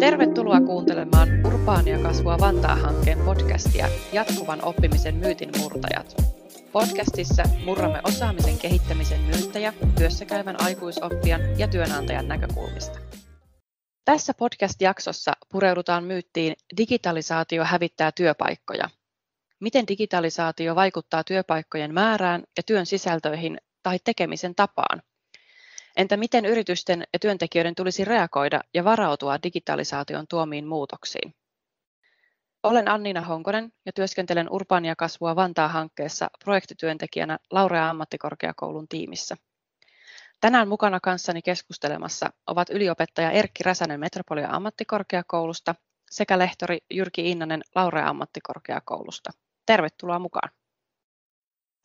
Tervetuloa kuuntelemaan Urbaania kasvua Vantaa-hankkeen podcastia Jatkuvan oppimisen myytin murtajat. Podcastissa murramme osaamisen kehittämisen myyttejä työssäkäyvän aikuisoppijan ja työnantajan näkökulmista. Tässä podcast-jaksossa pureudutaan myyttiin digitalisaatio hävittää työpaikkoja. Miten digitalisaatio vaikuttaa työpaikkojen määrään ja työn sisältöihin tai tekemisen tapaan? Entä miten yritysten ja työntekijöiden tulisi reagoida ja varautua digitalisaation tuomiin muutoksiin? Olen Annina Honkonen ja työskentelen Urbania kasvua Vantaa-hankkeessa projektityöntekijänä Laurea ammattikorkeakoulun tiimissä. Tänään mukana kanssani keskustelemassa ovat yliopettaja Erkki Räsänen Metropolia ammattikorkeakoulusta sekä lehtori Jyrki Innanen Laurea ammattikorkeakoulusta. Tervetuloa mukaan.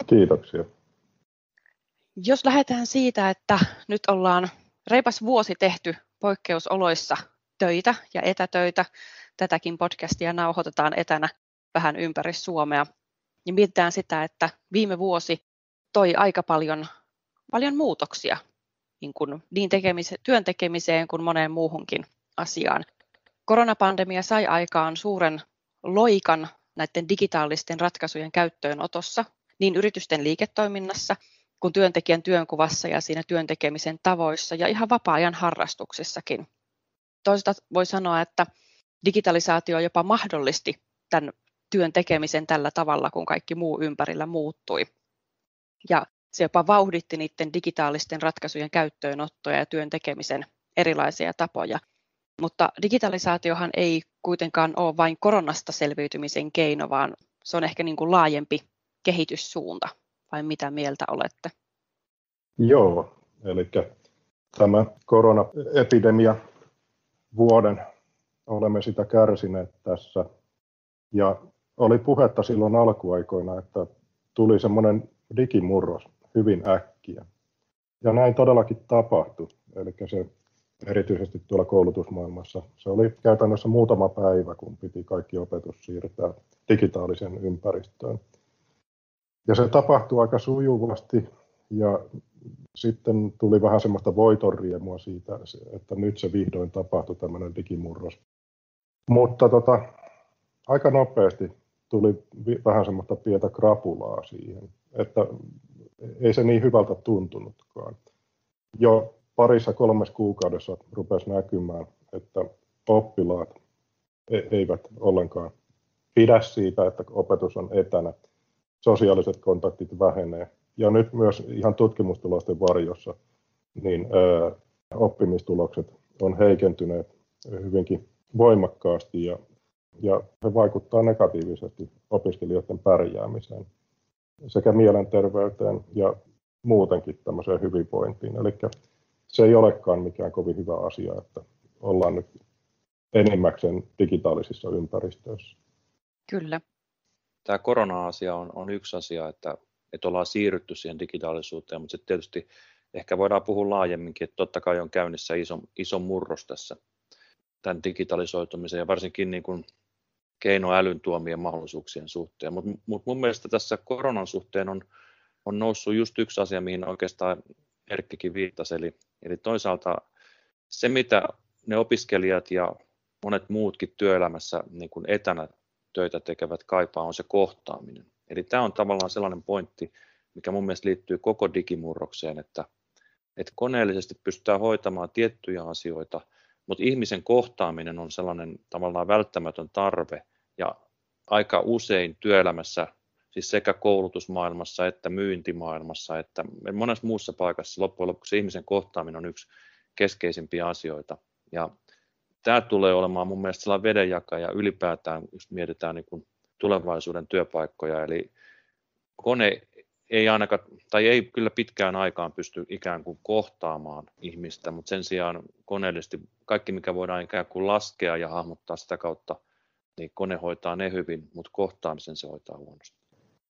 Kiitoksia. Jos lähdetään siitä, että nyt ollaan reipas vuosi tehty poikkeusoloissa töitä ja etätöitä, tätäkin podcastia nauhoitetaan etänä vähän ympäri Suomea, niin mietitään sitä, että viime vuosi toi aika paljon, paljon muutoksia niin, kuin niin tekemise, työn tekemiseen kuin moneen muuhunkin asiaan. Koronapandemia sai aikaan suuren loikan näiden digitaalisten ratkaisujen käyttöönotossa niin yritysten liiketoiminnassa kuin työntekijän työnkuvassa ja siinä työntekemisen tavoissa ja ihan vapaa-ajan harrastuksissakin. Toisaalta voi sanoa, että digitalisaatio jopa mahdollisti tämän työn tekemisen tällä tavalla, kun kaikki muu ympärillä muuttui. Ja se jopa vauhditti niiden digitaalisten ratkaisujen käyttöönottoja ja työn tekemisen erilaisia tapoja. Mutta digitalisaatiohan ei kuitenkaan ole vain koronasta selviytymisen keino, vaan se on ehkä niin kuin laajempi kehityssuunta, vai mitä mieltä olette? Joo, eli tämä koronaepidemia vuoden olemme sitä kärsineet tässä. Ja oli puhetta silloin alkuaikoina, että tuli semmoinen digimurros hyvin äkkiä. Ja näin todellakin tapahtui. Eli se erityisesti tuolla koulutusmaailmassa. Se oli käytännössä muutama päivä, kun piti kaikki opetus siirtää digitaaliseen ympäristöön. Ja se tapahtui aika sujuvasti ja sitten tuli vähän semmoista voitonriemua siitä, että nyt se vihdoin tapahtui tämmöinen digimurros. Mutta tota, aika nopeasti tuli vähän semmoista pientä krapulaa siihen, että ei se niin hyvältä tuntunutkaan. Jo parissa kolmessa kuukaudessa rupesi näkymään, että oppilaat e-, eivät ollenkaan pidä siitä, että opetus on etänä, sosiaaliset kontaktit vähenee. Ja nyt myös ihan tutkimustulosten varjossa niin oppimistulokset on heikentyneet hyvinkin voimakkaasti ja, ja se vaikuttaa negatiivisesti opiskelijoiden pärjäämiseen sekä mielenterveyteen ja muutenkin tämmöiseen hyvinvointiin. Eli se ei olekaan mikään kovin hyvä asia, että ollaan nyt enimmäkseen digitaalisissa ympäristöissä. Kyllä. Tämä korona-asia on, on yksi asia, että, että ollaan siirrytty siihen digitaalisuuteen, mutta sitten tietysti ehkä voidaan puhua laajemminkin, että totta kai on käynnissä iso, iso murros tässä tämän digitalisoitumisen ja varsinkin niin kuin keinoälyn tuomien mahdollisuuksien suhteen. Mutta mut mun mielestä tässä koronan suhteen on, on noussut just yksi asia, mihin oikeastaan Erkkikin viittasi, eli, eli toisaalta se, mitä ne opiskelijat ja monet muutkin työelämässä niin kuin etänä töitä tekevät kaipaa, on se kohtaaminen. Eli tämä on tavallaan sellainen pointti, mikä mun mielestä liittyy koko digimurrokseen, että, että koneellisesti pystytään hoitamaan tiettyjä asioita, mutta ihmisen kohtaaminen on sellainen tavallaan välttämätön tarve ja aika usein työelämässä siis sekä koulutusmaailmassa että myyntimaailmassa, että monessa muussa paikassa loppujen lopuksi ihmisen kohtaaminen on yksi keskeisimpiä asioita. Ja tämä tulee olemaan mun mielestä sellainen vedenjakaja ylipäätään, jos mietitään niin kuin tulevaisuuden työpaikkoja, eli kone ei ainakaan, tai ei kyllä pitkään aikaan pysty ikään kuin kohtaamaan ihmistä, mutta sen sijaan koneellisesti kaikki, mikä voidaan ikään kuin laskea ja hahmottaa sitä kautta, niin kone hoitaa ne hyvin, mutta kohtaamisen se hoitaa huonosti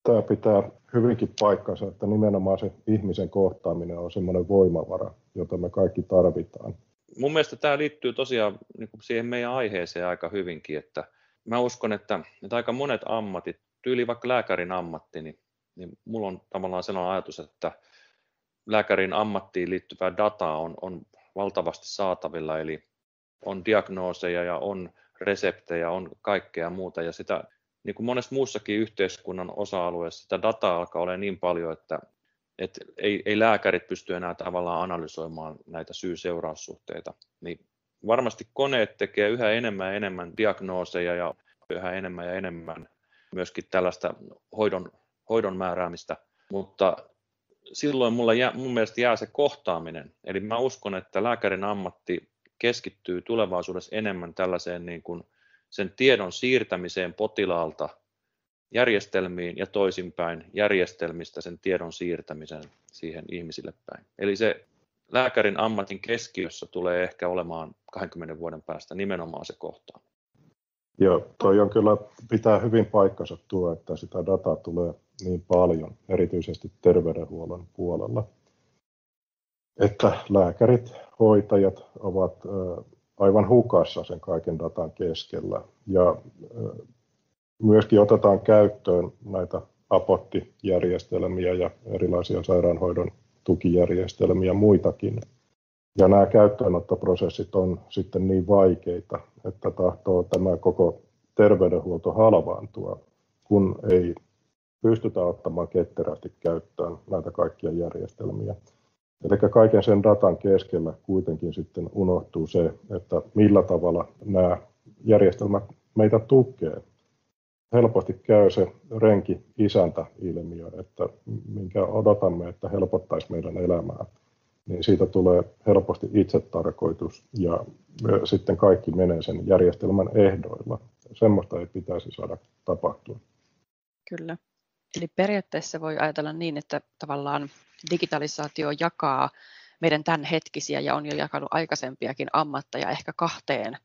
tämä pitää hyvinkin paikkansa, että nimenomaan se ihmisen kohtaaminen on semmoinen voimavara, jota me kaikki tarvitaan. Mun mielestä tämä liittyy tosiaan niin kuin siihen meidän aiheeseen aika hyvinkin, että mä uskon, että, että aika monet ammatit, tyyli vaikka lääkärin ammatti, niin, niin mulla on tavallaan sellainen ajatus, että lääkärin ammattiin liittyvää dataa on, on valtavasti saatavilla, eli on diagnooseja ja on reseptejä, on kaikkea muuta, ja sitä niin kuin monessa muussakin yhteiskunnan osa-alueessa sitä dataa alkaa olla niin paljon, että, että ei, ei lääkärit pysty enää tavallaan analysoimaan näitä syy-seuraussuhteita. Niin varmasti koneet tekee yhä enemmän ja enemmän diagnooseja ja yhä enemmän ja enemmän myöskin tällaista hoidon, hoidon määräämistä, mutta silloin mulla jää, mun mielestä jää se kohtaaminen. Eli mä uskon, että lääkärin ammatti keskittyy tulevaisuudessa enemmän tällaiseen niin kuin sen tiedon siirtämiseen potilaalta järjestelmiin ja toisinpäin järjestelmistä sen tiedon siirtämisen siihen ihmisille päin. Eli se lääkärin ammatin keskiössä tulee ehkä olemaan 20 vuoden päästä nimenomaan se kohtaaminen. Joo, toi on kyllä, pitää hyvin paikkansa tuo, että sitä dataa tulee niin paljon, erityisesti terveydenhuollon puolella, että lääkärit, hoitajat ovat aivan hukassa sen kaiken datan keskellä. Ja myöskin otetaan käyttöön näitä apottijärjestelmiä ja erilaisia sairaanhoidon tukijärjestelmiä muitakin. Ja nämä käyttöönottoprosessit on sitten niin vaikeita, että tahtoo tämä koko terveydenhuolto halvaantua, kun ei pystytä ottamaan ketterästi käyttöön näitä kaikkia järjestelmiä. Eli kaiken sen datan keskellä kuitenkin sitten unohtuu se, että millä tavalla nämä järjestelmät meitä tukee. Helposti käy se renki-isäntä-ilmiö, että minkä odotamme, että helpottaisi meidän elämää niin siitä tulee helposti itsetarkoitus ja sitten kaikki menee sen järjestelmän ehdoilla. Semmoista ei pitäisi saada tapahtua. Kyllä. Eli periaatteessa voi ajatella niin, että tavallaan digitalisaatio jakaa meidän tämänhetkisiä ja on jo jakanut aikaisempiakin ammatteja ehkä kahteen,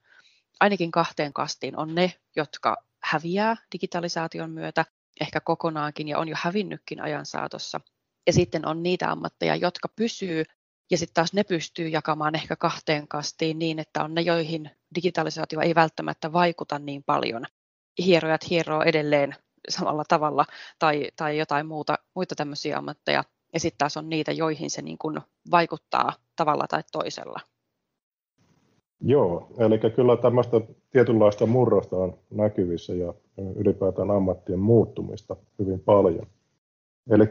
ainakin kahteen kastiin. On ne, jotka häviää digitalisaation myötä, ehkä kokonaankin ja on jo hävinnytkin ajan saatossa. Ja sitten on niitä ammatteja, jotka pysyy ja sitten taas ne pystyy jakamaan ehkä kahteen kastiin niin, että on ne, joihin digitalisaatio ei välttämättä vaikuta niin paljon. Hierojat hieroo edelleen samalla tavalla tai, tai jotain muuta, muita tämmöisiä ammatteja. Ja sitten taas on niitä, joihin se niin kuin vaikuttaa tavalla tai toisella. Joo, eli kyllä tämmöistä tietynlaista murrosta on näkyvissä ja ylipäätään ammattien muuttumista hyvin paljon. Eli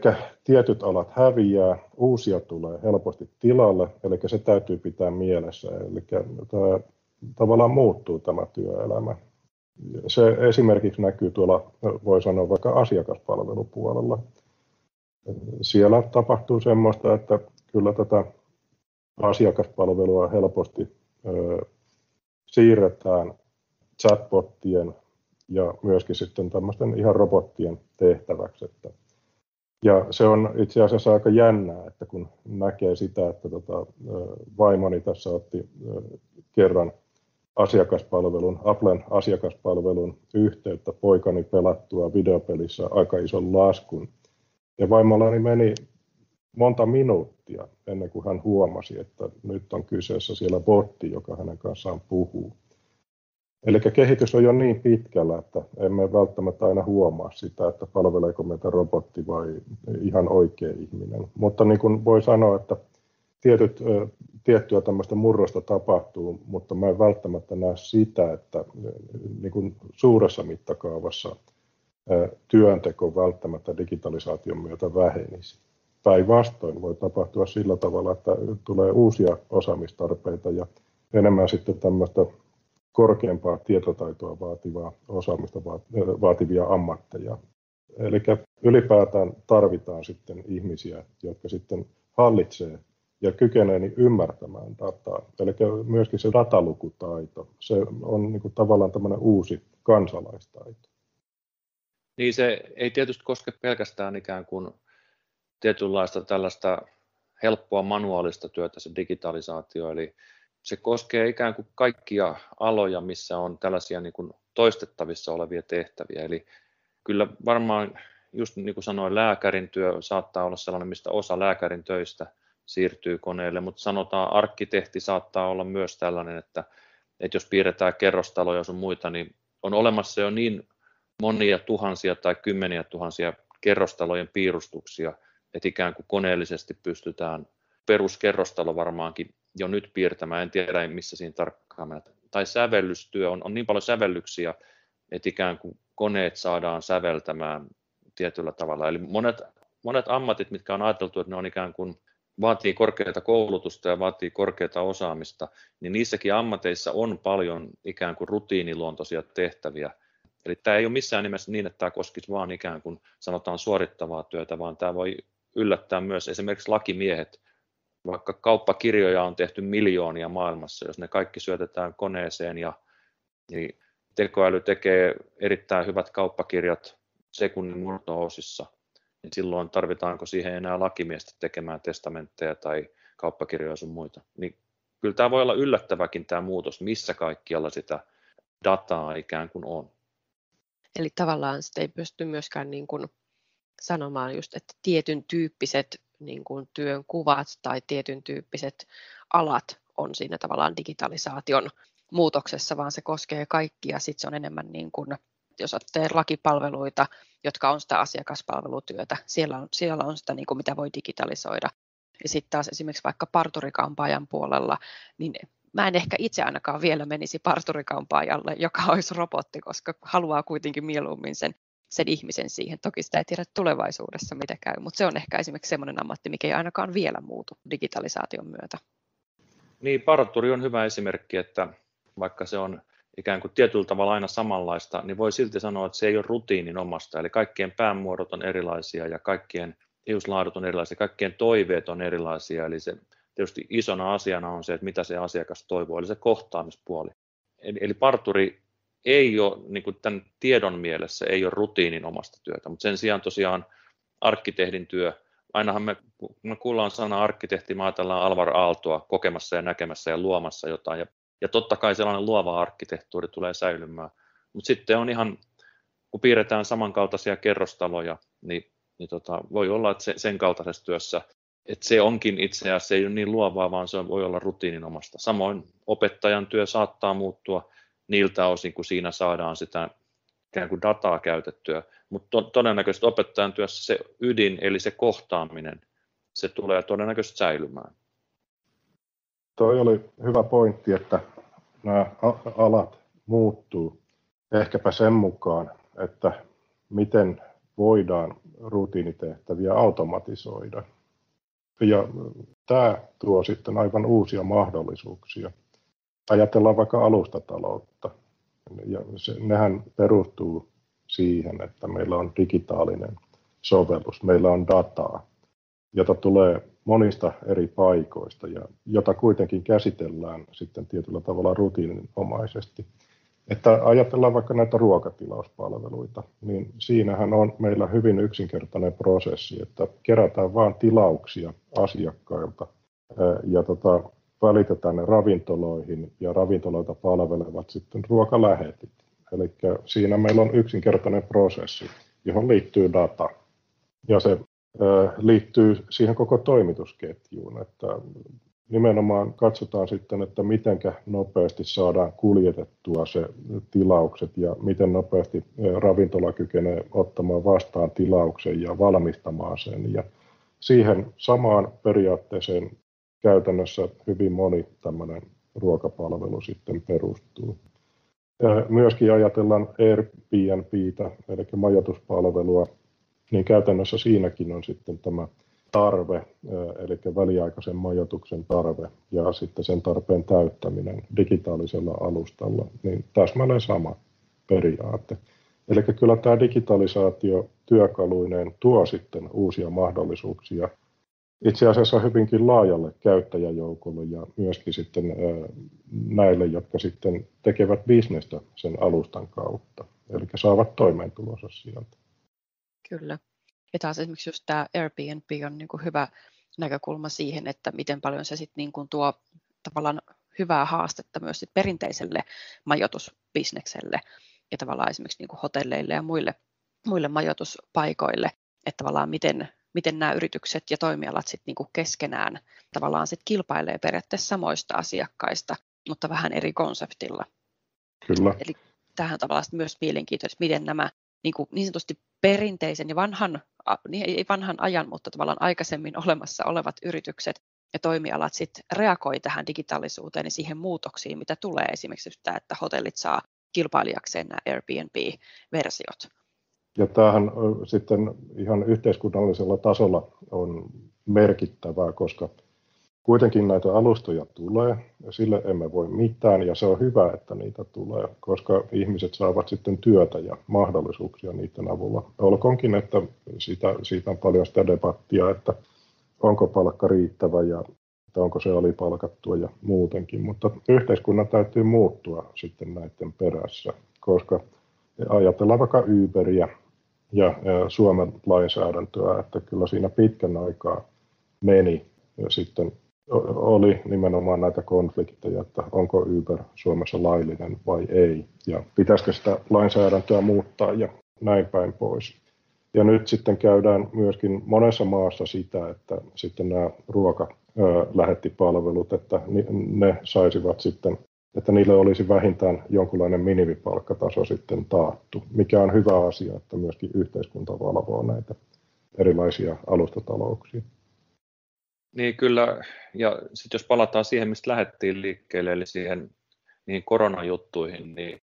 tietyt alat häviää, uusia tulee helposti tilalle, eli se täytyy pitää mielessä. Eli tämä tavallaan muuttuu tämä työelämä. Se esimerkiksi näkyy tuolla, voi sanoa vaikka asiakaspalvelupuolella. Siellä tapahtuu semmoista, että kyllä tätä asiakaspalvelua helposti siirretään chatbottien ja myöskin sitten tämmöisten ihan robottien tehtäväksi. Että ja se on itse asiassa aika jännää, että kun näkee sitä, että tota, vaimoni tässä otti kerran asiakaspalvelun, Applen asiakaspalvelun yhteyttä poikani pelattua videopelissä aika ison laskun. Ja vaimollani meni monta minuuttia ennen kuin hän huomasi, että nyt on kyseessä siellä botti, joka hänen kanssaan puhuu. Eli kehitys on jo niin pitkällä, että emme välttämättä aina huomaa sitä, että palveleeko meitä robotti vai ihan oikea ihminen. Mutta niin kuin voi sanoa, että tietyt, tiettyä tämmöistä murrosta tapahtuu, mutta mä en välttämättä näe sitä, että niin kuin suuressa mittakaavassa työnteko välttämättä digitalisaation myötä vähenisi. Päinvastoin voi tapahtua sillä tavalla, että tulee uusia osaamistarpeita ja enemmän sitten tämmöistä korkeampaa tietotaitoa vaativaa osaamista vaativia ammatteja. Eli ylipäätään tarvitaan sitten ihmisiä, jotka sitten hallitsee ja kykenee niin ymmärtämään dataa. Eli myöskin se datalukutaito, se on niin kuin tavallaan tämmöinen uusi kansalaistaito. Niin se ei tietysti koske pelkästään ikään kuin tietynlaista tällaista helppoa manuaalista työtä se digitalisaatio, eli se koskee ikään kuin kaikkia aloja, missä on tällaisia niin kuin toistettavissa olevia tehtäviä. Eli kyllä varmaan, just niin kuin sanoin, lääkärin työ saattaa olla sellainen, mistä osa lääkärin töistä siirtyy koneelle, mutta sanotaan arkkitehti saattaa olla myös tällainen, että, että jos piirretään kerrostaloja sun muita, niin on olemassa jo niin monia tuhansia tai kymmeniä tuhansia kerrostalojen piirustuksia että ikään kuin koneellisesti pystytään peruskerrostalo varmaankin jo nyt piirtämään, en tiedä missä siinä tarkkaan mennä. Tai sävellystyö, on, on niin paljon sävellyksiä, että ikään kuin koneet saadaan säveltämään tietyllä tavalla. Eli monet, monet ammatit, mitkä on ajateltu, että ne on ikään kuin vaatii korkeata koulutusta ja vaatii korkeata osaamista, niin niissäkin ammateissa on paljon ikään kuin rutiiniluontoisia tehtäviä. Eli tämä ei ole missään nimessä niin, että tämä koskisi vain ikään kuin sanotaan suorittavaa työtä, vaan tämä voi yllättää myös esimerkiksi lakimiehet, vaikka kauppakirjoja on tehty miljoonia maailmassa, jos ne kaikki syötetään koneeseen ja niin tekoäly tekee erittäin hyvät kauppakirjat sekunnin murto-osissa, niin silloin tarvitaanko siihen enää lakimiestä tekemään testamentteja tai kauppakirjoja sun muita. Niin kyllä tämä voi olla yllättäväkin tämä muutos, missä kaikkialla sitä dataa ikään kuin on. Eli tavallaan sitä ei pysty myöskään niin kuin sanomaan just, että tietyn tyyppiset niin kuin työn kuvat tai tietyn tyyppiset alat on siinä tavallaan digitalisaation muutoksessa, vaan se koskee kaikkia. Sitten se on enemmän niin kuin, jos ottaa lakipalveluita, jotka on sitä asiakaspalvelutyötä, siellä on, siellä on sitä, niin kuin mitä voi digitalisoida. Ja sitten taas esimerkiksi vaikka parturikampaajan puolella, niin mä en ehkä itse ainakaan vielä menisi parturikampaajalle, joka olisi robotti, koska haluaa kuitenkin mieluummin sen sen ihmisen siihen. Toki sitä ei tiedä tulevaisuudessa, mitä käy, mutta se on ehkä esimerkiksi sellainen ammatti, mikä ei ainakaan vielä muutu digitalisaation myötä. Niin, parturi on hyvä esimerkki, että vaikka se on ikään kuin tietyllä tavalla aina samanlaista, niin voi silti sanoa, että se ei ole rutiinin omasta. Eli kaikkien päämuodot on erilaisia ja kaikkien hiuslaadut on erilaisia, kaikkien toiveet on erilaisia. Eli se tietysti isona asiana on se, että mitä se asiakas toivoo, eli se kohtaamispuoli. Eli, eli parturi ei ole niin kuin tämän tiedon mielessä ei ole rutiinin omasta työtä, mutta sen sijaan tosiaan arkkitehdin työ, ainahan me, me kuullaan sana arkkitehti, me ajatellaan Alvar Aaltoa kokemassa ja näkemässä ja luomassa jotain, ja, ja totta kai sellainen luova arkkitehtuuri tulee säilymään, mutta sitten on ihan, kun piirretään samankaltaisia kerrostaloja, niin, niin tota, voi olla, että se, sen kaltaisessa työssä, että se onkin itse asiassa, se ei ole niin luovaa, vaan se voi olla rutiininomasta. Samoin opettajan työ saattaa muuttua, niiltä osin, kun siinä saadaan sitä ikään kuin dataa käytettyä. Mutta to, todennäköisesti opettajan työssä se ydin, eli se kohtaaminen, se tulee todennäköisesti säilymään. Toi oli hyvä pointti, että nämä alat muuttuu ehkäpä sen mukaan, että miten voidaan rutiinitehtäviä automatisoida. Ja tämä tuo sitten aivan uusia mahdollisuuksia ajatellaan vaikka alustataloutta, ja se, nehän perustuu siihen, että meillä on digitaalinen sovellus, meillä on dataa, jota tulee monista eri paikoista ja jota kuitenkin käsitellään sitten tietyllä tavalla rutiininomaisesti. Että ajatellaan vaikka näitä ruokatilauspalveluita, niin siinähän on meillä hyvin yksinkertainen prosessi, että kerätään vain tilauksia asiakkailta ja tota, välitetään ne ravintoloihin ja ravintoloita palvelevat sitten ruokalähetit. Eli siinä meillä on yksinkertainen prosessi, johon liittyy data. Ja se liittyy siihen koko toimitusketjuun, että nimenomaan katsotaan sitten, että miten nopeasti saadaan kuljetettua se tilaukset ja miten nopeasti ravintola kykenee ottamaan vastaan tilauksen ja valmistamaan sen. Ja siihen samaan periaatteeseen käytännössä hyvin moni tämmöinen ruokapalvelu sitten perustuu. Ja myöskin ajatellaan Airbnbtä, eli majoituspalvelua, niin käytännössä siinäkin on sitten tämä tarve, eli väliaikaisen majoituksen tarve ja sitten sen tarpeen täyttäminen digitaalisella alustalla, niin täsmälleen sama periaate. Eli kyllä tämä digitalisaatio työkaluineen tuo sitten uusia mahdollisuuksia itse asiassa hyvinkin laajalle käyttäjäjoukolle ja myöskin sitten näille, jotka sitten tekevät bisnestä sen alustan kautta, eli saavat toimeentulonsa sieltä. Kyllä. Ja taas esimerkiksi just tämä Airbnb on niin kuin hyvä näkökulma siihen, että miten paljon se sitten niin kuin tuo tavallaan hyvää haastetta myös sit perinteiselle majoitusbisnekselle ja tavallaan esimerkiksi niin kuin hotelleille ja muille, muille majoituspaikoille, että tavallaan miten miten nämä yritykset ja toimialat sitten niinku keskenään tavallaan sit kilpailee periaatteessa samoista asiakkaista, mutta vähän eri konseptilla. Kyllä. Eli tähän tavallaan myös mielenkiintoista, miten nämä niin, kuin niin sanotusti perinteisen ja vanhan, niin ei vanhan ajan, mutta tavallaan aikaisemmin olemassa olevat yritykset ja toimialat sitten reagoi tähän digitaalisuuteen ja siihen muutoksiin, mitä tulee esimerkiksi sitä, että hotellit saa kilpailijakseen nämä Airbnb-versiot. Ja tämähän sitten ihan yhteiskunnallisella tasolla on merkittävää, koska kuitenkin näitä alustoja tulee, ja sille emme voi mitään, ja se on hyvä, että niitä tulee, koska ihmiset saavat sitten työtä ja mahdollisuuksia niiden avulla. Olkoonkin, että siitä, siitä on paljon sitä debattia, että onko palkka riittävä ja että onko se alipalkattua ja muutenkin, mutta yhteiskunnan täytyy muuttua sitten näiden perässä, koska ajatellaan vaikka Uberia ja Suomen lainsäädäntöä, että kyllä siinä pitkän aikaa meni ja sitten oli nimenomaan näitä konflikteja, että onko Uber Suomessa laillinen vai ei, ja pitäisikö sitä lainsäädäntöä muuttaa ja näin päin pois. Ja nyt sitten käydään myöskin monessa maassa sitä, että sitten nämä ruokalähettipalvelut, että ne saisivat sitten, että niille olisi vähintään jonkunlainen minimipalkkataso sitten taattu, mikä on hyvä asia, että myöskin yhteiskunta valvoo näitä erilaisia alustatalouksia. Niin kyllä, ja sitten jos palataan siihen, mistä lähdettiin liikkeelle, eli siihen niihin koronajuttuihin, niin,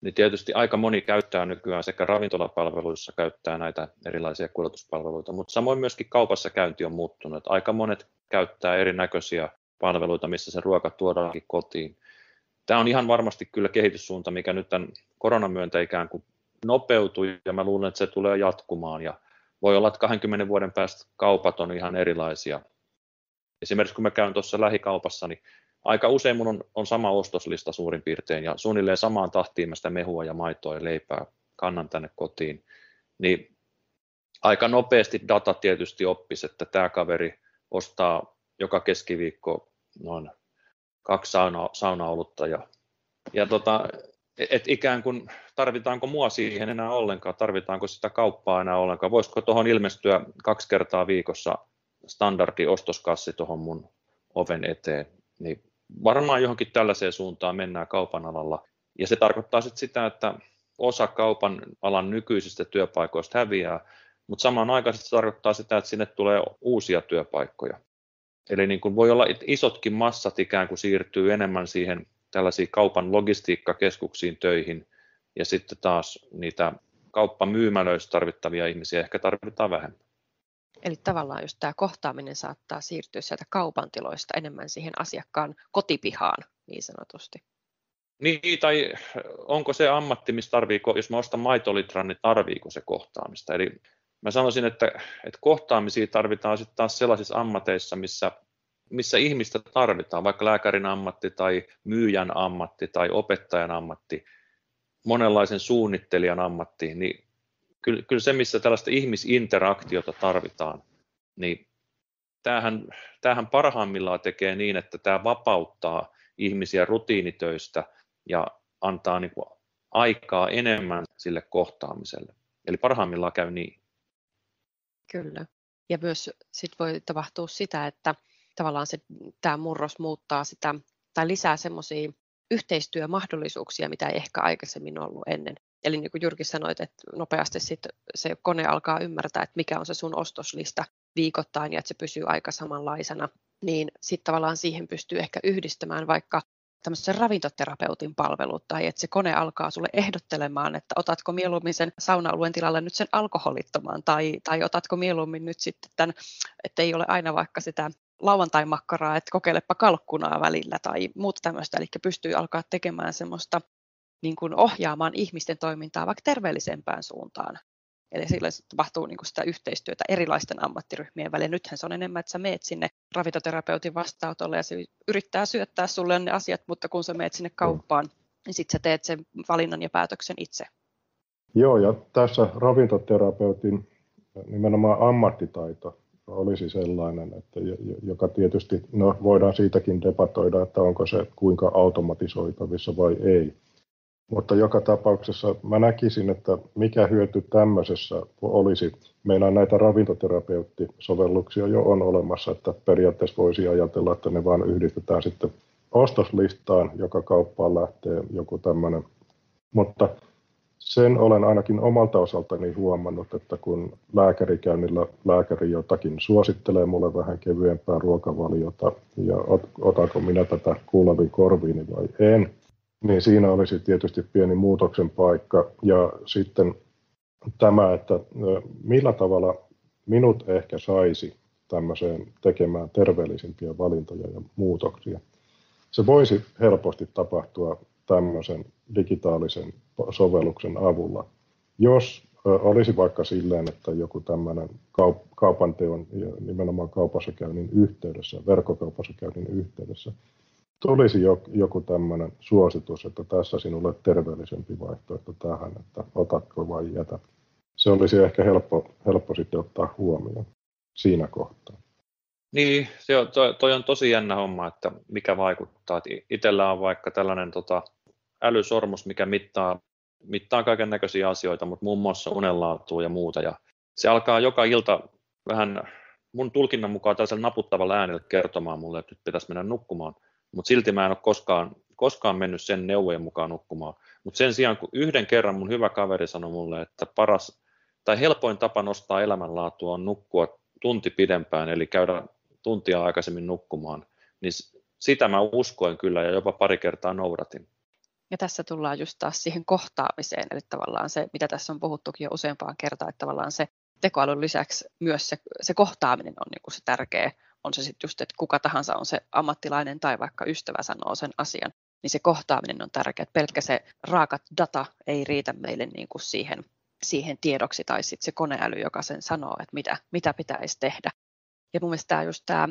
niin tietysti aika moni käyttää nykyään sekä ravintolapalveluissa käyttää näitä erilaisia kuljetuspalveluita, mutta samoin myöskin kaupassa käynti on muuttunut. Aika monet käyttää erinäköisiä palveluita, missä se ruoka tuodaankin kotiin. Tämä on ihan varmasti kyllä kehityssuunta, mikä nyt tämän koronan myöntä ikään kuin nopeutui, ja mä luulen, että se tulee jatkumaan, ja voi olla, että 20 vuoden päästä kaupat on ihan erilaisia. Esimerkiksi kun mä käyn tuossa lähikaupassa, niin aika usein mun on, on sama ostoslista suurin piirtein ja suunnilleen samaan tahtiin mä sitä mehua ja maitoa ja leipää kannan tänne kotiin, niin aika nopeasti data tietysti oppisi, että tämä kaveri ostaa joka keskiviikko noin kaksi sauna, saunaolutta ja, ja tota, et ikään kuin tarvitaanko mua siihen enää ollenkaan, tarvitaanko sitä kauppaa enää ollenkaan, voisiko tuohon ilmestyä kaksi kertaa viikossa standardi ostoskassi tuohon mun oven eteen, niin varmaan johonkin tällaiseen suuntaan mennään kaupan alalla. Ja se tarkoittaa sitten sitä, että osa kaupan alan nykyisistä työpaikoista häviää, mutta samanaikaisesti se tarkoittaa sitä, että sinne tulee uusia työpaikkoja. Eli niin kuin voi olla, että isotkin massat ikään kuin siirtyy enemmän siihen tällaisiin kaupan logistiikkakeskuksiin töihin, ja sitten taas niitä kauppamyymälöissä tarvittavia ihmisiä ehkä tarvitaan vähemmän. Eli tavallaan just tämä kohtaaminen saattaa siirtyä sieltä kaupan tiloista enemmän siihen asiakkaan kotipihaan niin sanotusti. Niin, tai onko se ammatti, missä tarvii, jos mä ostan maitolitran, niin tarviiko se kohtaamista? Eli mä sanoisin, että, että kohtaamisia tarvitaan sitten taas sellaisissa ammateissa, missä, missä ihmistä tarvitaan, vaikka lääkärin ammatti tai myyjän ammatti tai opettajan ammatti, monenlaisen suunnittelijan ammatti, niin kyllä, kyllä se, missä tällaista ihmisinteraktiota tarvitaan, niin tämähän, tämähän parhaimmillaan tekee niin, että tämä vapauttaa ihmisiä rutiinitöistä ja antaa niin kuin aikaa enemmän sille kohtaamiselle. Eli parhaimmillaan käy niin. Kyllä. Ja myös sit voi tapahtua sitä, että tavallaan se, tämä murros muuttaa sitä tai lisää semmoisia yhteistyömahdollisuuksia, mitä ei ehkä aikaisemmin ollut ennen. Eli niin kuin Jyrki sanoit, että nopeasti sit se kone alkaa ymmärtää, että mikä on se sun ostoslista viikoittain ja että se pysyy aika samanlaisena, niin sitten tavallaan siihen pystyy ehkä yhdistämään vaikka tämmöisen ravintoterapeutin palvelut tai että se kone alkaa sulle ehdottelemaan, että otatko mieluummin sen sauna-alueen tilalle nyt sen alkoholittoman tai, tai otatko mieluummin nyt sitten tämän, että ei ole aina vaikka sitä lauantai-makkaraa, että kokeilepa kalkkunaa välillä tai muuta tämmöistä, eli pystyy alkaa tekemään semmoista niin kuin ohjaamaan ihmisten toimintaa vaikka terveellisempään suuntaan. Eli silloin tapahtuu niin kuin sitä yhteistyötä erilaisten ammattiryhmien välillä. Nythän se on enemmän, että sä meet sinne ravintoterapeutin vastaanotolle ja se yrittää syöttää sulle ne asiat, mutta kun sä meet sinne kauppaan, niin sitten sä teet sen valinnan ja päätöksen itse. Joo, ja tässä ravintoterapeutin nimenomaan ammattitaito olisi sellainen, että joka tietysti, no voidaan siitäkin debatoida, että onko se kuinka automatisoitavissa vai ei. Mutta joka tapauksessa mä näkisin, että mikä hyöty tämmöisessä olisi. Meillä näitä ravintoterapeuttisovelluksia jo on olemassa, että periaatteessa voisi ajatella, että ne vaan yhdistetään sitten ostoslistaan, joka kauppaan lähtee joku tämmöinen. Mutta sen olen ainakin omalta osaltani huomannut, että kun lääkärikäynnillä lääkäri jotakin suosittelee mulle vähän kevyempää ruokavaliota ja ot, otanko minä tätä kuuleviin korviini vai en, niin siinä olisi tietysti pieni muutoksen paikka. Ja sitten tämä, että millä tavalla minut ehkä saisi tämmöiseen tekemään terveellisimpiä valintoja ja muutoksia. Se voisi helposti tapahtua tämmöisen digitaalisen sovelluksen avulla. Jos olisi vaikka silleen, että joku tämmöinen kaupan teon ja nimenomaan kaupassa käynnin yhteydessä, verkkokaupassa käynnin yhteydessä, tulisi joku tämmöinen suositus, että tässä sinulle terveellisempi vaihtoehto tähän, että otatko vai jätä. Se olisi ehkä helppo, helppo sitten ottaa huomioon siinä kohtaa. Niin, se on, toi, toi on tosi jännä homma, että mikä vaikuttaa. Itsellä on vaikka tällainen tota, älysormus, mikä mittaa, mittaa kaiken näköisiä asioita, mutta muun muassa unenlaatua ja muuta. Ja se alkaa joka ilta vähän mun tulkinnan mukaan tällaisella naputtavalla äänellä kertomaan mulle, että nyt pitäisi mennä nukkumaan. Mutta silti mä en ole koskaan, koskaan mennyt sen neuvojen mukaan nukkumaan. Mutta sen sijaan, kun yhden kerran mun hyvä kaveri sanoi mulle, että paras tai helpoin tapa nostaa elämänlaatua on nukkua tunti pidempään, eli käydä tuntia aikaisemmin nukkumaan, niin sitä mä uskoin kyllä ja jopa pari kertaa noudatin. Ja tässä tullaan just taas siihen kohtaamiseen, eli tavallaan se, mitä tässä on puhuttukin jo useampaan kertaan, että tavallaan se tekoälyn lisäksi myös se, se kohtaaminen on niin kuin se tärkeä, on se sitten just, että kuka tahansa on se ammattilainen tai vaikka ystävä sanoo sen asian, niin se kohtaaminen on tärkeä. Pelkkä se raakat data ei riitä meille niin kuin siihen, siihen tiedoksi tai sitten se koneäly, joka sen sanoo, että mitä, mitä pitäisi tehdä. Ja mun mielestä tämä just tämä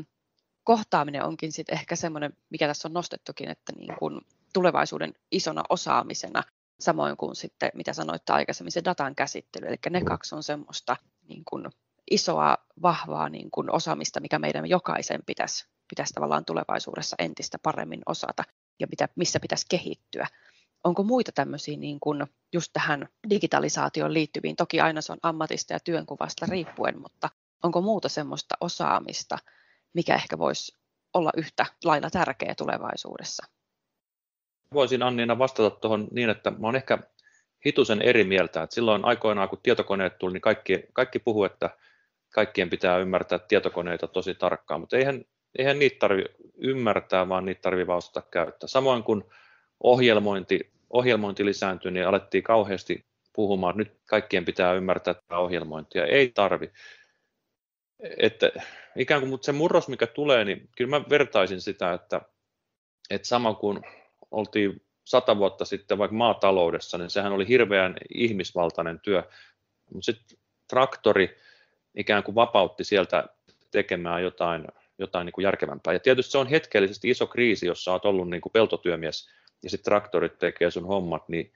kohtaaminen onkin sitten ehkä semmoinen, mikä tässä on nostettukin, että niin kuin tulevaisuuden isona osaamisena, samoin kuin sitten, mitä sanoitte aikaisemmin, se datan käsittely. Eli ne kaksi on semmoista niin kuin isoa, vahvaa niin kuin osaamista, mikä meidän jokaisen pitäisi, pitäisi tavallaan tulevaisuudessa entistä paremmin osata ja mitä, missä pitäisi kehittyä. Onko muita tämmöisiä niin kuin just tähän digitalisaatioon liittyviin, toki aina se on ammatista ja työnkuvasta riippuen, mutta onko muuta semmoista osaamista, mikä ehkä voisi olla yhtä lailla tärkeä tulevaisuudessa? Voisin Anniina vastata tuohon niin, että mä olen ehkä hitusen eri mieltä. Että silloin aikoinaan, kun tietokoneet tuli, niin kaikki, kaikki puhu, että kaikkien pitää ymmärtää tietokoneita tosi tarkkaan, mutta eihän, eihän niitä tarvitse ymmärtää, vaan niitä tarvitse vaan osata käyttää. Samoin kuin ohjelmointi, ohjelmointi lisääntyi, niin alettiin kauheasti puhumaan, että nyt kaikkien pitää ymmärtää tätä ohjelmointia. Ei tarvi että ikään kuin mutta se murros, mikä tulee, niin kyllä mä vertaisin sitä, että, että sama kuin oltiin sata vuotta sitten vaikka maataloudessa, niin sehän oli hirveän ihmisvaltainen työ, mutta sitten traktori ikään kuin vapautti sieltä tekemään jotain, jotain niin kuin järkevämpää. Ja tietysti se on hetkellisesti iso kriisi, jos sä oot ollut niin kuin peltotyömies ja sitten traktorit tekee sun hommat, niin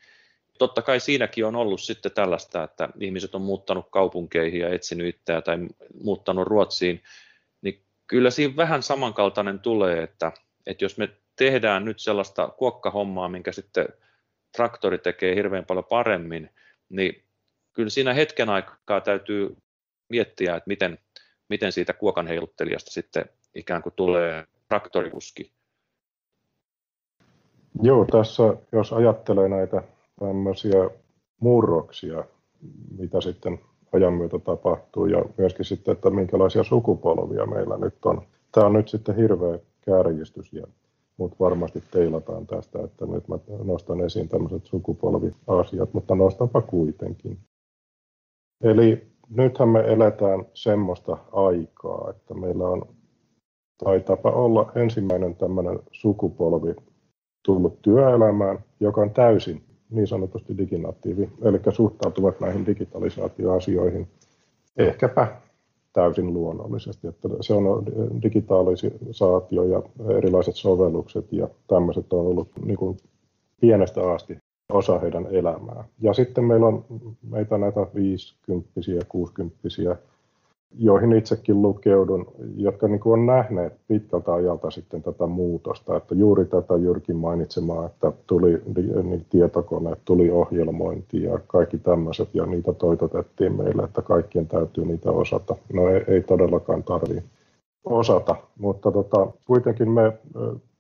totta kai siinäkin on ollut sitten tällaista, että ihmiset on muuttanut kaupunkeihin ja etsinyt itseä tai muuttanut Ruotsiin, niin kyllä siinä vähän samankaltainen tulee, että, että jos me tehdään nyt sellaista kuokkahommaa, minkä sitten traktori tekee hirveän paljon paremmin, niin kyllä siinä hetken aikaa täytyy miettiä, että miten, miten siitä kuokan heiluttelijasta sitten ikään kuin tulee traktorikuski. Joo, tässä jos ajattelee näitä tämmöisiä murroksia, mitä sitten ajan myötä tapahtuu ja myöskin sitten, että minkälaisia sukupolvia meillä nyt on. Tämä on nyt sitten hirveä kärjistys, ja, mutta varmasti teilataan tästä, että nyt mä nostan esiin tämmöiset sukupolviasiat, mutta nostanpa kuitenkin. Eli nythän me eletään semmoista aikaa, että meillä on taitapa olla ensimmäinen tämmöinen sukupolvi tullut työelämään, joka on täysin niin sanotusti diginatiivi, eli suhtautuvat näihin digitalisaatioasioihin ehkäpä täysin luonnollisesti. Että se on digitalisaatio ja erilaiset sovellukset ja tämmöiset on ollut niin kuin pienestä asti osa heidän elämää. Ja sitten meillä on meitä näitä 50 ja 60 joihin itsekin lukeudun, jotka niin kuin on nähneet pitkältä ajalta sitten tätä muutosta, että juuri tätä Jyrkin mainitsemaa, että tuli niin tietokone, tuli ohjelmointi ja kaikki tämmöiset, ja niitä toitotettiin meille, että kaikkien täytyy niitä osata. No ei, ei todellakaan tarvitse. Osata, mutta tota, kuitenkin me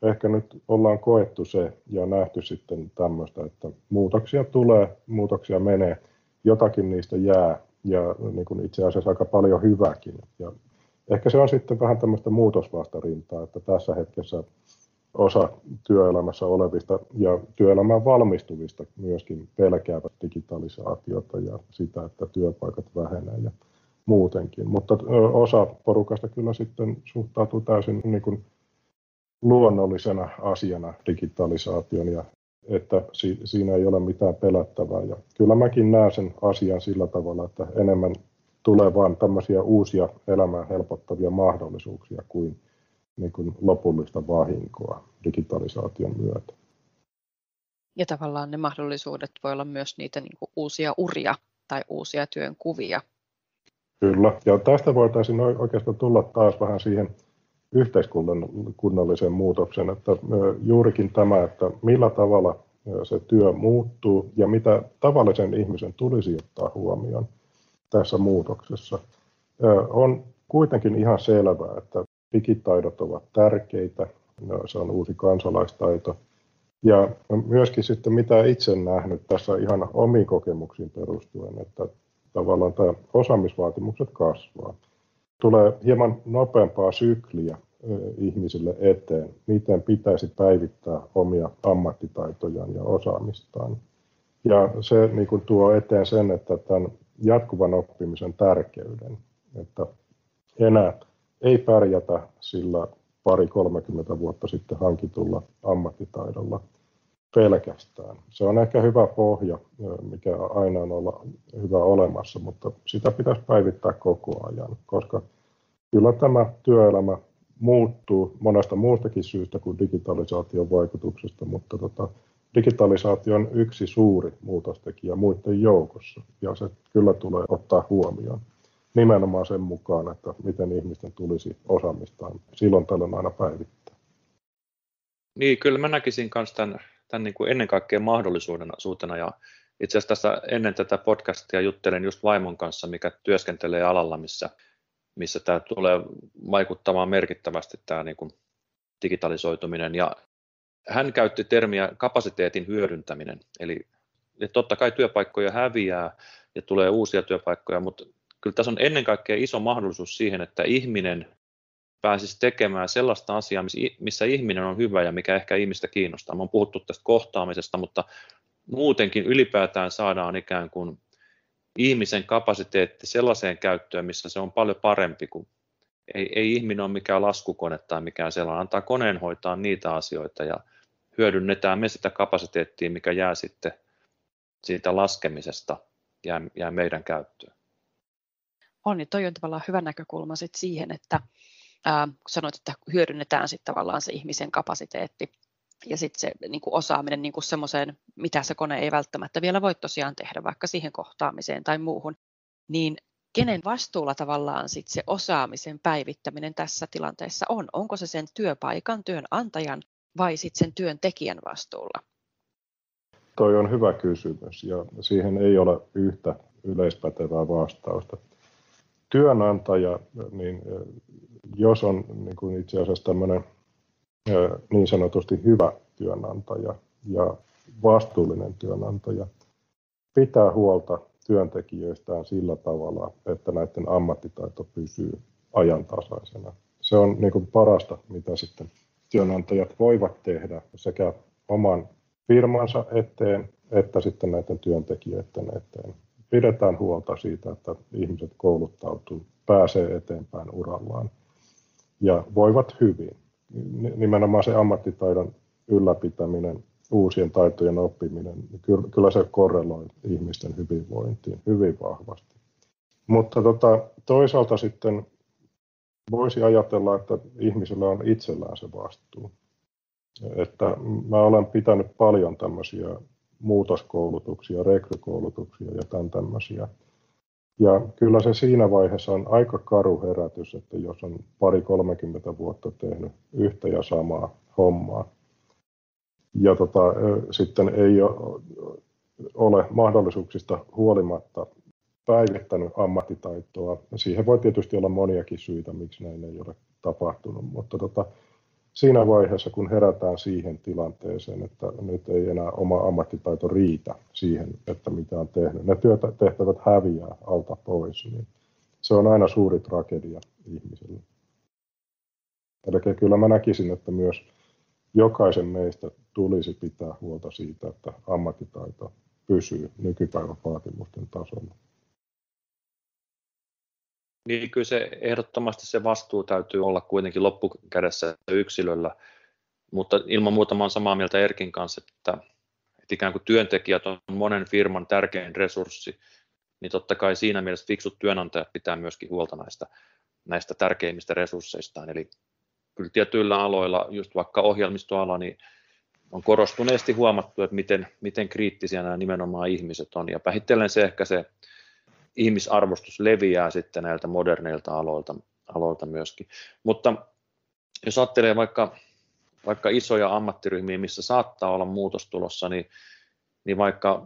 ehkä nyt ollaan koettu se ja nähty sitten tämmöistä, että muutoksia tulee, muutoksia menee, jotakin niistä jää ja niin kuin itse asiassa aika paljon hyväkin. Ja ehkä se on sitten vähän tämmöistä muutosvastarintaa, että tässä hetkessä osa työelämässä olevista ja työelämään valmistuvista myöskin pelkäävät digitalisaatiota ja sitä, että työpaikat vähenee ja muutenkin. Mutta osa porukasta kyllä sitten suhtautuu täysin niin kuin luonnollisena asiana digitalisaation ja että si- siinä ei ole mitään pelättävää. Ja kyllä mäkin näen sen asian sillä tavalla, että enemmän tulee vain tämmöisiä uusia elämää helpottavia mahdollisuuksia kuin, niin kuin lopullista vahinkoa digitalisaation myötä. Ja tavallaan ne mahdollisuudet voi olla myös niitä niin kuin uusia uria tai uusia työn kuvia. Kyllä, ja tästä voitaisiin oikeastaan tulla taas vähän siihen yhteiskunnallisen muutoksen, että juurikin tämä, että millä tavalla se työ muuttuu ja mitä tavallisen ihmisen tulisi ottaa huomioon tässä muutoksessa. On kuitenkin ihan selvää, että digitaidot ovat tärkeitä, se on uusi kansalaistaito. Ja myöskin sitten mitä itse nähnyt tässä ihan omiin kokemuksiin perustuen, että tavallaan tämä osaamisvaatimukset kasvaa. Tulee hieman nopeampaa sykliä ihmisille eteen, miten pitäisi päivittää omia ammattitaitojaan ja osaamistaan. Ja se niin kuin tuo eteen sen, että tämän jatkuvan oppimisen tärkeyden, että enää ei pärjätä sillä pari 30 vuotta sitten hankitulla ammattitaidolla pelkästään. Se on ehkä hyvä pohja, mikä aina on olla hyvä olemassa, mutta sitä pitäisi päivittää koko ajan, koska kyllä tämä työelämä muuttuu monesta muustakin syystä kuin digitalisaation vaikutuksesta, mutta tota, digitalisaatio on yksi suuri muutostekijä muiden joukossa, ja se kyllä tulee ottaa huomioon nimenomaan sen mukaan, että miten ihmisten tulisi osaamistaan silloin tällöin aina päivittää. Niin, kyllä mä näkisin myös tämän, tämän niin kuin ennen kaikkea mahdollisuutena ja itse asiassa tässä ennen tätä podcastia juttelen just vaimon kanssa, mikä työskentelee alalla, missä, missä tämä tulee vaikuttamaan merkittävästi tämä niin kuin digitalisoituminen. Ja hän käytti termiä kapasiteetin hyödyntäminen, eli että totta kai työpaikkoja häviää ja tulee uusia työpaikkoja, mutta kyllä tässä on ennen kaikkea iso mahdollisuus siihen, että ihminen pääsisi tekemään sellaista asiaa, missä ihminen on hyvä ja mikä ehkä ihmistä kiinnostaa. Me on puhuttu tästä kohtaamisesta, mutta muutenkin ylipäätään saadaan ikään kuin ihmisen kapasiteetti sellaiseen käyttöön, missä se on paljon parempi kuin ei, ei ihminen ole mikään laskukone tai mikään sellainen, antaa koneen hoitaa niitä asioita ja hyödynnetään me sitä kapasiteettia, mikä jää sitten siitä laskemisesta, jää, jää meidän käyttöön. On, niin toi on tavallaan hyvä näkökulma sit siihen, että kun sanoit, että hyödynnetään sitten tavallaan se ihmisen kapasiteetti ja sitten se niin kuin osaaminen niin kuin semmoiseen, mitä se kone ei välttämättä vielä voi tosiaan tehdä, vaikka siihen kohtaamiseen tai muuhun, niin kenen vastuulla tavallaan sit se osaamisen päivittäminen tässä tilanteessa on? Onko se sen työpaikan, työnantajan vai sitten sen työntekijän vastuulla? Toi on hyvä kysymys ja siihen ei ole yhtä yleispätevää vastausta. Työnantaja, niin jos on niin kuin itse asiassa tämmöinen niin sanotusti hyvä työnantaja ja vastuullinen työnantaja, pitää huolta työntekijöistään sillä tavalla, että näiden ammattitaito pysyy ajantasaisena. Se on niin kuin parasta, mitä sitten työnantajat voivat tehdä sekä oman firmansa eteen että sitten näiden työntekijöiden eteen. Pidetään huolta siitä, että ihmiset kouluttautuu, pääsee eteenpäin urallaan ja voivat hyvin. Nimenomaan se ammattitaidon ylläpitäminen uusien taitojen oppiminen, niin kyllä se korreloi ihmisten hyvinvointiin hyvin vahvasti. Mutta tota, toisaalta sitten voisi ajatella, että ihmisellä on itsellään se vastuu. Että mä olen pitänyt paljon tämmöisiä muutoskoulutuksia, rekrykoulutuksia ja tämän tämmöisiä. Ja kyllä se siinä vaiheessa on aika karu herätys, että jos on pari 30 vuotta tehnyt yhtä ja samaa hommaa, ja tota, sitten ei ole mahdollisuuksista huolimatta päivittänyt ammattitaitoa. Siihen voi tietysti olla moniakin syitä, miksi näin ei ole tapahtunut, mutta tota, siinä vaiheessa, kun herätään siihen tilanteeseen, että nyt ei enää oma ammattitaito riitä siihen, että mitä on tehnyt, ne työtehtävät häviää alta pois, niin se on aina suuri tragedia ihmiselle. Eli kyllä mä näkisin, että myös jokaisen meistä tulisi pitää huolta siitä, että ammattitaito pysyy nykypäivän vaatimusten tasolla. Niin kyllä se ehdottomasti se vastuu täytyy olla kuitenkin loppukädessä yksilöllä, mutta ilman muuta olen samaa mieltä Erkin kanssa, että, että ikään kuin työntekijät on monen firman tärkein resurssi, niin totta kai siinä mielessä fiksut työnantajat pitää myöskin huolta näistä, näistä tärkeimmistä resursseistaan. Eli kyllä tietyillä aloilla, just vaikka ohjelmistoala, niin on korostuneesti huomattu, että miten, miten kriittisiä nämä nimenomaan ihmiset on. Ja vähitellen se ehkä se ihmisarvostus leviää sitten näiltä moderneilta aloilta, aloilta myöskin. Mutta jos ajattelee vaikka, vaikka isoja ammattiryhmiä, missä saattaa olla muutos tulossa, niin, niin vaikka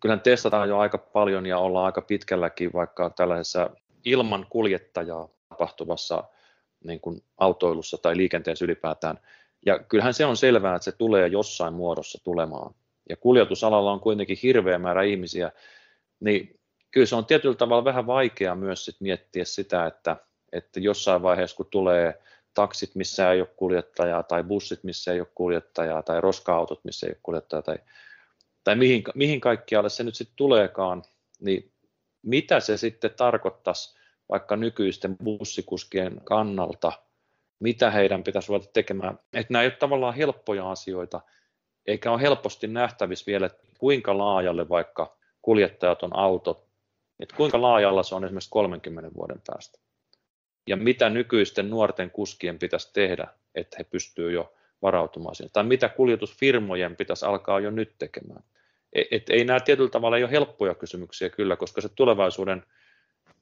kyllähän testataan jo aika paljon ja ollaan aika pitkälläkin vaikka tällaisessa ilman kuljettajaa tapahtuvassa niin kuin autoilussa tai liikenteessä ylipäätään. Ja kyllähän se on selvää, että se tulee jossain muodossa tulemaan. Ja kuljetusalalla on kuitenkin hirveä määrä ihmisiä, niin kyllä se on tietyllä tavalla vähän vaikea myös sit miettiä sitä, että, että jossain vaiheessa kun tulee taksit, missä ei ole kuljettajaa, tai bussit, missä ei ole kuljettajaa, tai roska-autot, missä ei ole kuljettajaa, tai, tai mihin, mihin kaikkialle se nyt sitten tuleekaan, niin mitä se sitten tarkoittaisi vaikka nykyisten bussikuskien kannalta, mitä heidän pitäisi ruveta tekemään. Että nämä ei ole tavallaan helppoja asioita, eikä ole helposti nähtävissä vielä, että kuinka laajalle vaikka kuljettajat on autot, että kuinka laajalla se on esimerkiksi 30 vuoden päästä. Ja mitä nykyisten nuorten kuskien pitäisi tehdä, että he pystyvät jo varautumaan siihen. Tai mitä kuljetusfirmojen pitäisi alkaa jo nyt tekemään. Et, et ei nämä tietyllä tavalla ole helppoja kysymyksiä kyllä, koska se tulevaisuuden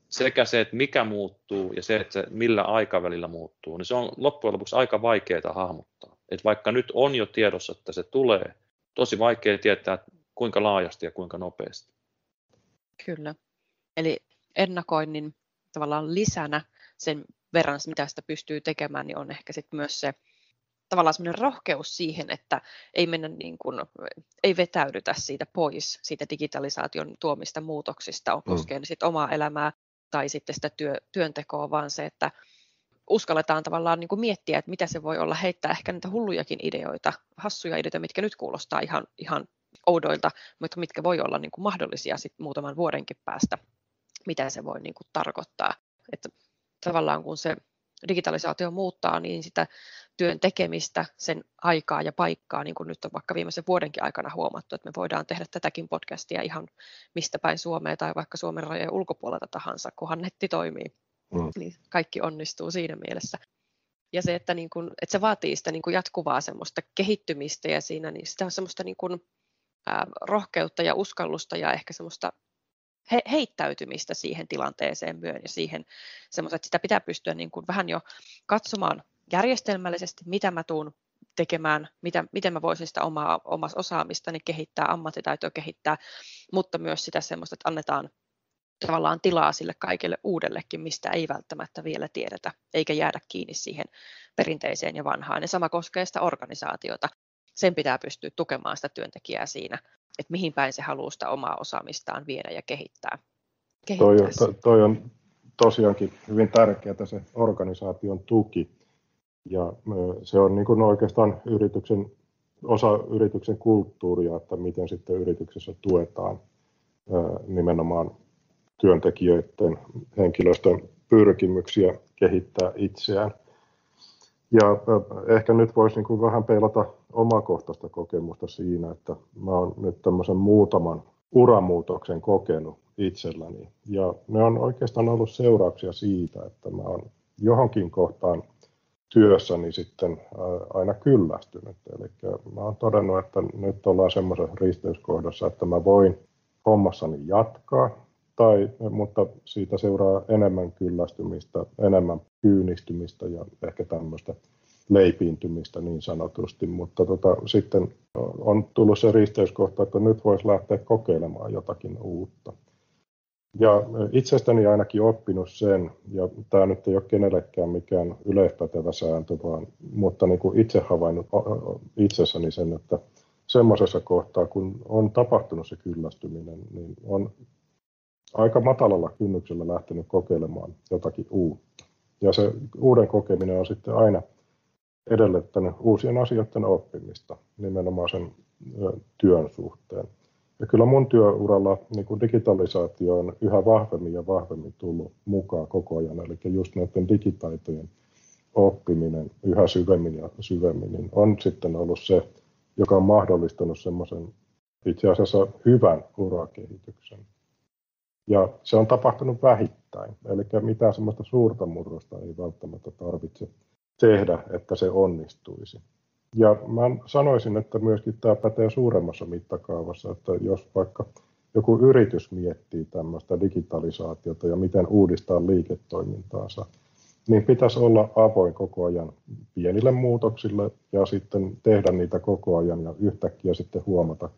sekä se, että mikä muuttuu ja se, että se millä aikavälillä muuttuu, niin se on loppujen lopuksi aika vaikeaa hahmottaa. Et vaikka nyt on jo tiedossa, että se tulee, tosi vaikea tietää, kuinka laajasti ja kuinka nopeasti. Kyllä. Eli ennakoinnin tavallaan lisänä sen verran, mitä sitä pystyy tekemään, niin on ehkä sitten myös se tavallaan semmoinen rohkeus siihen, että ei mennä niin kuin, ei vetäydytä siitä pois, siitä digitalisaation tuomista muutoksista, on koskien mm. sitten omaa elämää tai sitten sitä työ, työntekoa, vaan se, että uskalletaan tavallaan niin kuin miettiä, että mitä se voi olla, heittää ehkä niitä hullujakin ideoita, hassuja ideoita, mitkä nyt kuulostaa ihan, ihan oudoilta, mutta mitkä voi olla niin kuin mahdollisia sit muutaman vuodenkin päästä, mitä se voi niin kuin tarkoittaa. Että tavallaan kun se digitalisaatio muuttaa, niin sitä työn tekemistä, sen aikaa ja paikkaa, niin kuin nyt on vaikka viimeisen vuodenkin aikana huomattu, että me voidaan tehdä tätäkin podcastia ihan mistä päin Suomea tai vaikka Suomen rajojen ulkopuolelta tahansa, kunhan netti toimii. Mm. Niin kaikki onnistuu siinä mielessä. Ja se, että, niin kun, että se vaatii sitä niin jatkuvaa semmoista kehittymistä ja siinä niin sitä on semmoista niin kuin, ää, rohkeutta ja uskallusta ja ehkä semmoista he, heittäytymistä siihen tilanteeseen myön ja siihen semmoista, että sitä pitää pystyä niin kuin vähän jo katsomaan järjestelmällisesti, mitä mä tuun tekemään, mitä, miten mä voisin sitä omaa, omassa osaamistani kehittää, ammattitaitoa kehittää, mutta myös sitä semmoista, että annetaan tavallaan tilaa sille kaikille uudellekin, mistä ei välttämättä vielä tiedetä, eikä jäädä kiinni siihen perinteiseen ja vanhaan. Ja sama koskee sitä organisaatiota. Sen pitää pystyä tukemaan sitä työntekijää siinä, että mihin päin se haluaa sitä omaa osaamistaan viedä ja kehittää. Toi, to, toi on tosiaankin hyvin tärkeää se organisaation tuki. Ja se on niin kuin oikeastaan yrityksen, osa yrityksen kulttuuria, että miten sitten yrityksessä tuetaan nimenomaan työntekijöiden, henkilöstön pyrkimyksiä kehittää itseään. Ja ehkä nyt voisi niin kuin vähän peilata omakohtaista kokemusta siinä, että mä oon nyt tämmöisen muutaman uramuutoksen kokenut itselläni. Ja ne on oikeastaan ollut seurauksia siitä, että mä oon johonkin kohtaan työssäni sitten aina kyllästynyt. Eli mä oon todennut, että nyt ollaan semmoisessa risteyskohdassa, että mä voin hommassani jatkaa, tai, mutta siitä seuraa enemmän kyllästymistä, enemmän kyynistymistä ja ehkä tämmöistä leipiintymistä niin sanotusti, mutta tota, sitten on tullut se risteyskohta, että nyt voisi lähteä kokeilemaan jotakin uutta. Ja itsestäni ainakin oppinut sen, ja tämä nyt ei ole kenellekään mikään yleispätevä sääntö, vaan, mutta niin kuin itse havainnut itsessäni sen, että semmoisessa kohtaa, kun on tapahtunut se kyllästyminen, niin on aika matalalla kynnyksellä lähtenyt kokeilemaan jotakin uutta. Ja se uuden kokeminen on sitten aina edellyttänyt uusien asioiden oppimista nimenomaan sen työn suhteen. Ja kyllä mun työuralla niin kuin digitalisaatio on yhä vahvemmin ja vahvemmin tullut mukaan koko ajan. Eli just näiden digitaitojen oppiminen yhä syvemmin ja syvemmin niin on sitten ollut se, joka on mahdollistanut semmoisen itse asiassa hyvän urakehityksen. Ja se on tapahtunut vähittäin, eli mitään semmoista suurta murrosta ei välttämättä tarvitse tehdä, että se onnistuisi. Ja mä sanoisin, että myöskin tämä pätee suuremmassa mittakaavassa, että jos vaikka joku yritys miettii tämmöistä digitalisaatiota ja miten uudistaa liiketoimintaansa, niin pitäisi olla avoin koko ajan pienille muutoksille ja sitten tehdä niitä koko ajan ja yhtäkkiä sitten huomata,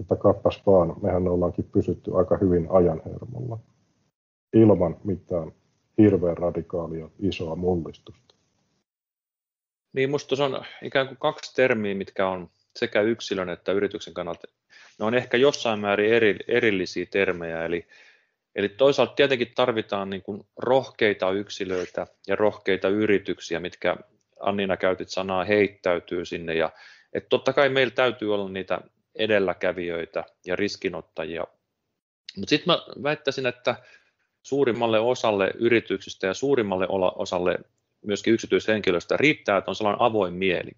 että kappas vaan, mehän ollaankin pysytty aika hyvin ajanhermolla ilman mitään hirveän radikaalia isoa mullistusta. Niin, minusta on ikään kuin kaksi termiä, mitkä on sekä yksilön että yrityksen kannalta, ne on ehkä jossain määrin eri, erillisiä termejä, eli, eli toisaalta tietenkin tarvitaan niin kuin rohkeita yksilöitä ja rohkeita yrityksiä, mitkä Annina käytit sanaa heittäytyy sinne, ja että totta kai meillä täytyy olla niitä edelläkävijöitä ja riskinottajia, mutta sitten mä väittäisin, että suurimmalle osalle yrityksistä ja suurimmalle osalle myöskin yksityishenkilöstä riittää, että on sellainen avoin mieli.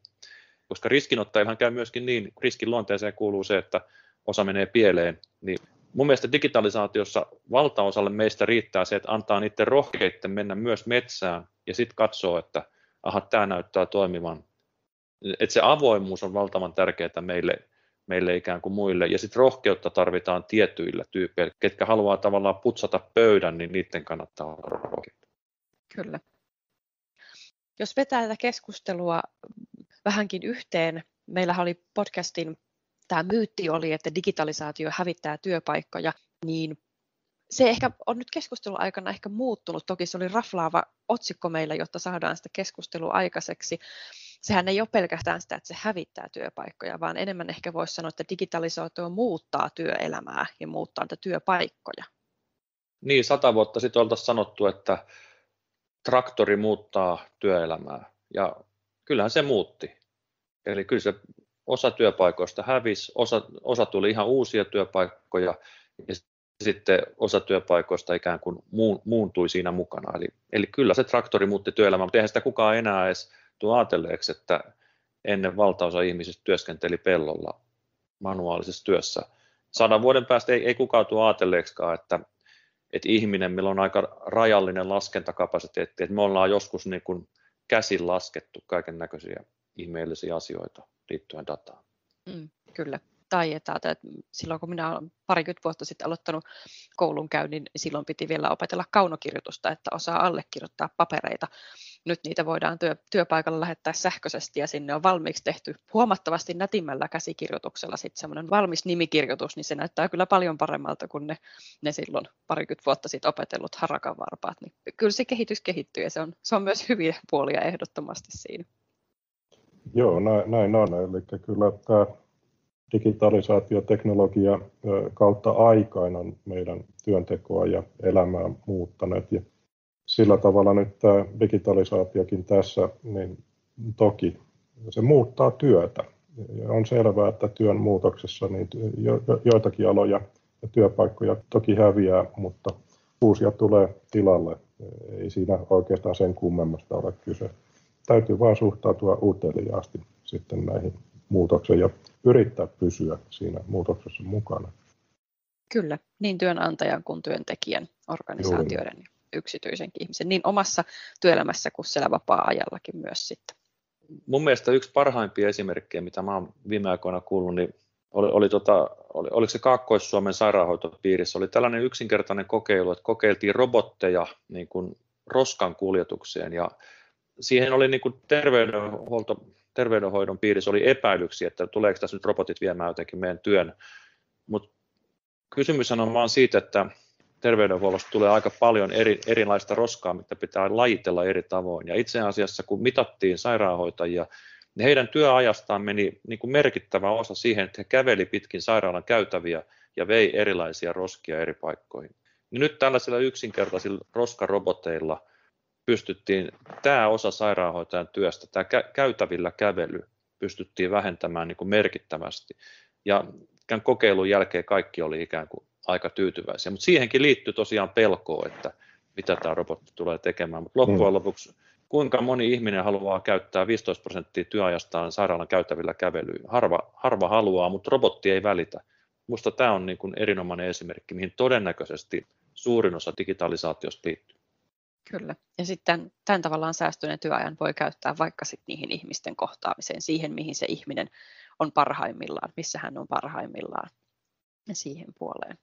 Koska riskinottajillahan käy myöskin niin, riskin luonteeseen kuuluu se, että osa menee pieleen, niin mun mielestä digitalisaatiossa valtaosalle meistä riittää se, että antaa niiden rohkeiden mennä myös metsään ja sitten katsoo, että aha, tämä näyttää toimivan. Että se avoimuus on valtavan tärkeää meille, meille ikään kuin muille. Ja sitten rohkeutta tarvitaan tietyillä tyypeillä, ketkä haluaa tavallaan putsata pöydän, niin niiden kannattaa olla rohkeita. Kyllä. Jos vetää tätä keskustelua vähänkin yhteen, meillä oli podcastin tämä myytti oli, että digitalisaatio hävittää työpaikkoja, niin se ehkä on nyt keskustelun aikana ehkä muuttunut. Toki se oli raflaava otsikko meillä, jotta saadaan sitä keskustelua aikaiseksi. Sehän ei ole pelkästään sitä, että se hävittää työpaikkoja, vaan enemmän ehkä voisi sanoa, että digitalisaatio muuttaa työelämää ja muuttaa niitä työpaikkoja. Niin, sata vuotta sitten oltaisiin sanottu, että traktori muuttaa työelämää ja kyllähän se muutti. Eli kyllä se osa työpaikoista hävisi, osa, osa tuli ihan uusia työpaikkoja ja sitten osa työpaikoista ikään kuin muuntui siinä mukana. Eli, eli kyllä se traktori muutti työelämää, mutta eihän sitä kukaan enää edes tuo ajatelleeksi, että ennen valtaosa ihmisistä työskenteli pellolla manuaalisessa työssä. Sadan vuoden päästä ei, ei kukaan tuo ajatelleeksikaan, että että ihminen, meillä on aika rajallinen laskentakapasiteetti, että me ollaan joskus niin kuin käsin laskettu kaiken näköisiä ihmeellisiä asioita liittyen dataan. Mm, kyllä. Tai että, että silloin kun minä olen parikymmentä vuotta sitten aloittanut koulun käynnin, niin silloin piti vielä opetella kaunokirjoitusta, että osaa allekirjoittaa papereita nyt niitä voidaan työ, työpaikalla lähettää sähköisesti ja sinne on valmiiksi tehty huomattavasti nätimmällä käsikirjoituksella sitten semmoinen valmis nimikirjoitus, niin se näyttää kyllä paljon paremmalta kuin ne, ne silloin parikymmentä vuotta sitten opetellut harakanvarpaat. Niin kyllä se kehitys kehittyy ja se on, se on myös hyviä puolia ehdottomasti siinä. Joo, näin, näin on. Eli kyllä tämä digitalisaatioteknologia kautta aikain on meidän työntekoa ja elämää muuttaneet. Ja sillä tavalla nyt tämä digitalisaatiokin tässä, niin toki se muuttaa työtä. Ja on selvää, että työn muutoksessa niin jo, joitakin aloja ja työpaikkoja toki häviää, mutta uusia tulee tilalle. Ei siinä oikeastaan sen kummemmasta ole kyse. Täytyy vain suhtautua uteliaasti sitten näihin muutoksiin ja yrittää pysyä siinä muutoksessa mukana. Kyllä, niin työnantajan kuin työntekijän organisaatioiden Juuri yksityisenkin ihmisen, niin omassa työelämässä kuin siellä vapaa-ajallakin myös sitten. Mun mielestä yksi parhaimpia esimerkkejä, mitä mä oon viime aikoina kuullut, niin oli, oli, tota, oli, oliko se Kaakkois-Suomen sairaanhoitopiirissä, oli tällainen yksinkertainen kokeilu, että kokeiltiin robotteja niin kuin roskan kuljetukseen ja siihen oli niin kuin terveydenhuolto, terveydenhoidon piirissä oli epäilyksiä, että tuleeko tässä nyt robotit viemään jotenkin meidän työn, mutta kysymys on vaan siitä, että terveydenhuollossa tulee aika paljon eri, erilaista roskaa, mitä pitää lajitella eri tavoin. Ja itse asiassa kun mitattiin sairaanhoitajia, niin heidän työajastaan meni niin kuin merkittävä osa siihen, että he käveli pitkin sairaalan käytäviä ja vei erilaisia roskia eri paikkoihin. Niin nyt tällaisilla yksinkertaisilla roskaroboteilla pystyttiin tämä osa sairaanhoitajan työstä, tämä käytävillä kävely, pystyttiin vähentämään niin kuin merkittävästi. Ja tämän kokeilun jälkeen kaikki oli ikään kuin aika tyytyväisiä, mutta siihenkin liittyy tosiaan pelkoa, että mitä tämä robotti tulee tekemään. Mutta loppujen mm. lopuksi, kuinka moni ihminen haluaa käyttää 15 prosenttia työajastaan sairaalan käytävillä kävelyyn? Harva, harva haluaa, mutta robotti ei välitä. Minusta tämä on niin kuin erinomainen esimerkki, mihin todennäköisesti suurin osa digitalisaatiosta liittyy. Kyllä. Ja sitten tämän tavallaan säästyneen työajan voi käyttää vaikka sitten niihin ihmisten kohtaamiseen, siihen mihin se ihminen on parhaimmillaan, missä hän on parhaimmillaan ja siihen puoleen.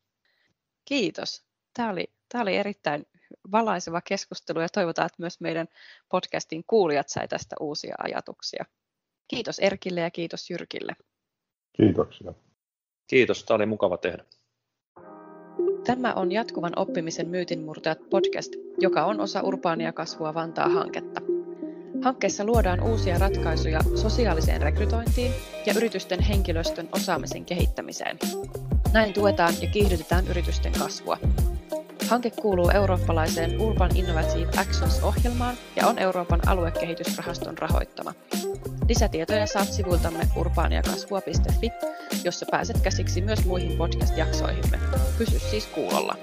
Kiitos. Tämä oli, tämä oli erittäin valaiseva keskustelu ja toivotaan, että myös meidän podcastin kuulijat sai tästä uusia ajatuksia. Kiitos Erkille ja kiitos Jyrkille. Kiitoksia. Kiitos, tämä oli mukava tehdä. Tämä on Jatkuvan oppimisen myytinmurtajat podcast, joka on osa Urbaania kasvua Vantaa-hanketta. Hankkeessa luodaan uusia ratkaisuja sosiaaliseen rekrytointiin ja yritysten henkilöstön osaamisen kehittämiseen. Näin tuetaan ja kiihdytetään yritysten kasvua. Hanke kuuluu eurooppalaiseen Urban Innovative Actions-ohjelmaan ja on Euroopan aluekehitysrahaston rahoittama. Lisätietoja saat sivuiltamme urbaaniakasvua.fi, jossa pääset käsiksi myös muihin podcast-jaksoihimme. Pysy siis kuulolla.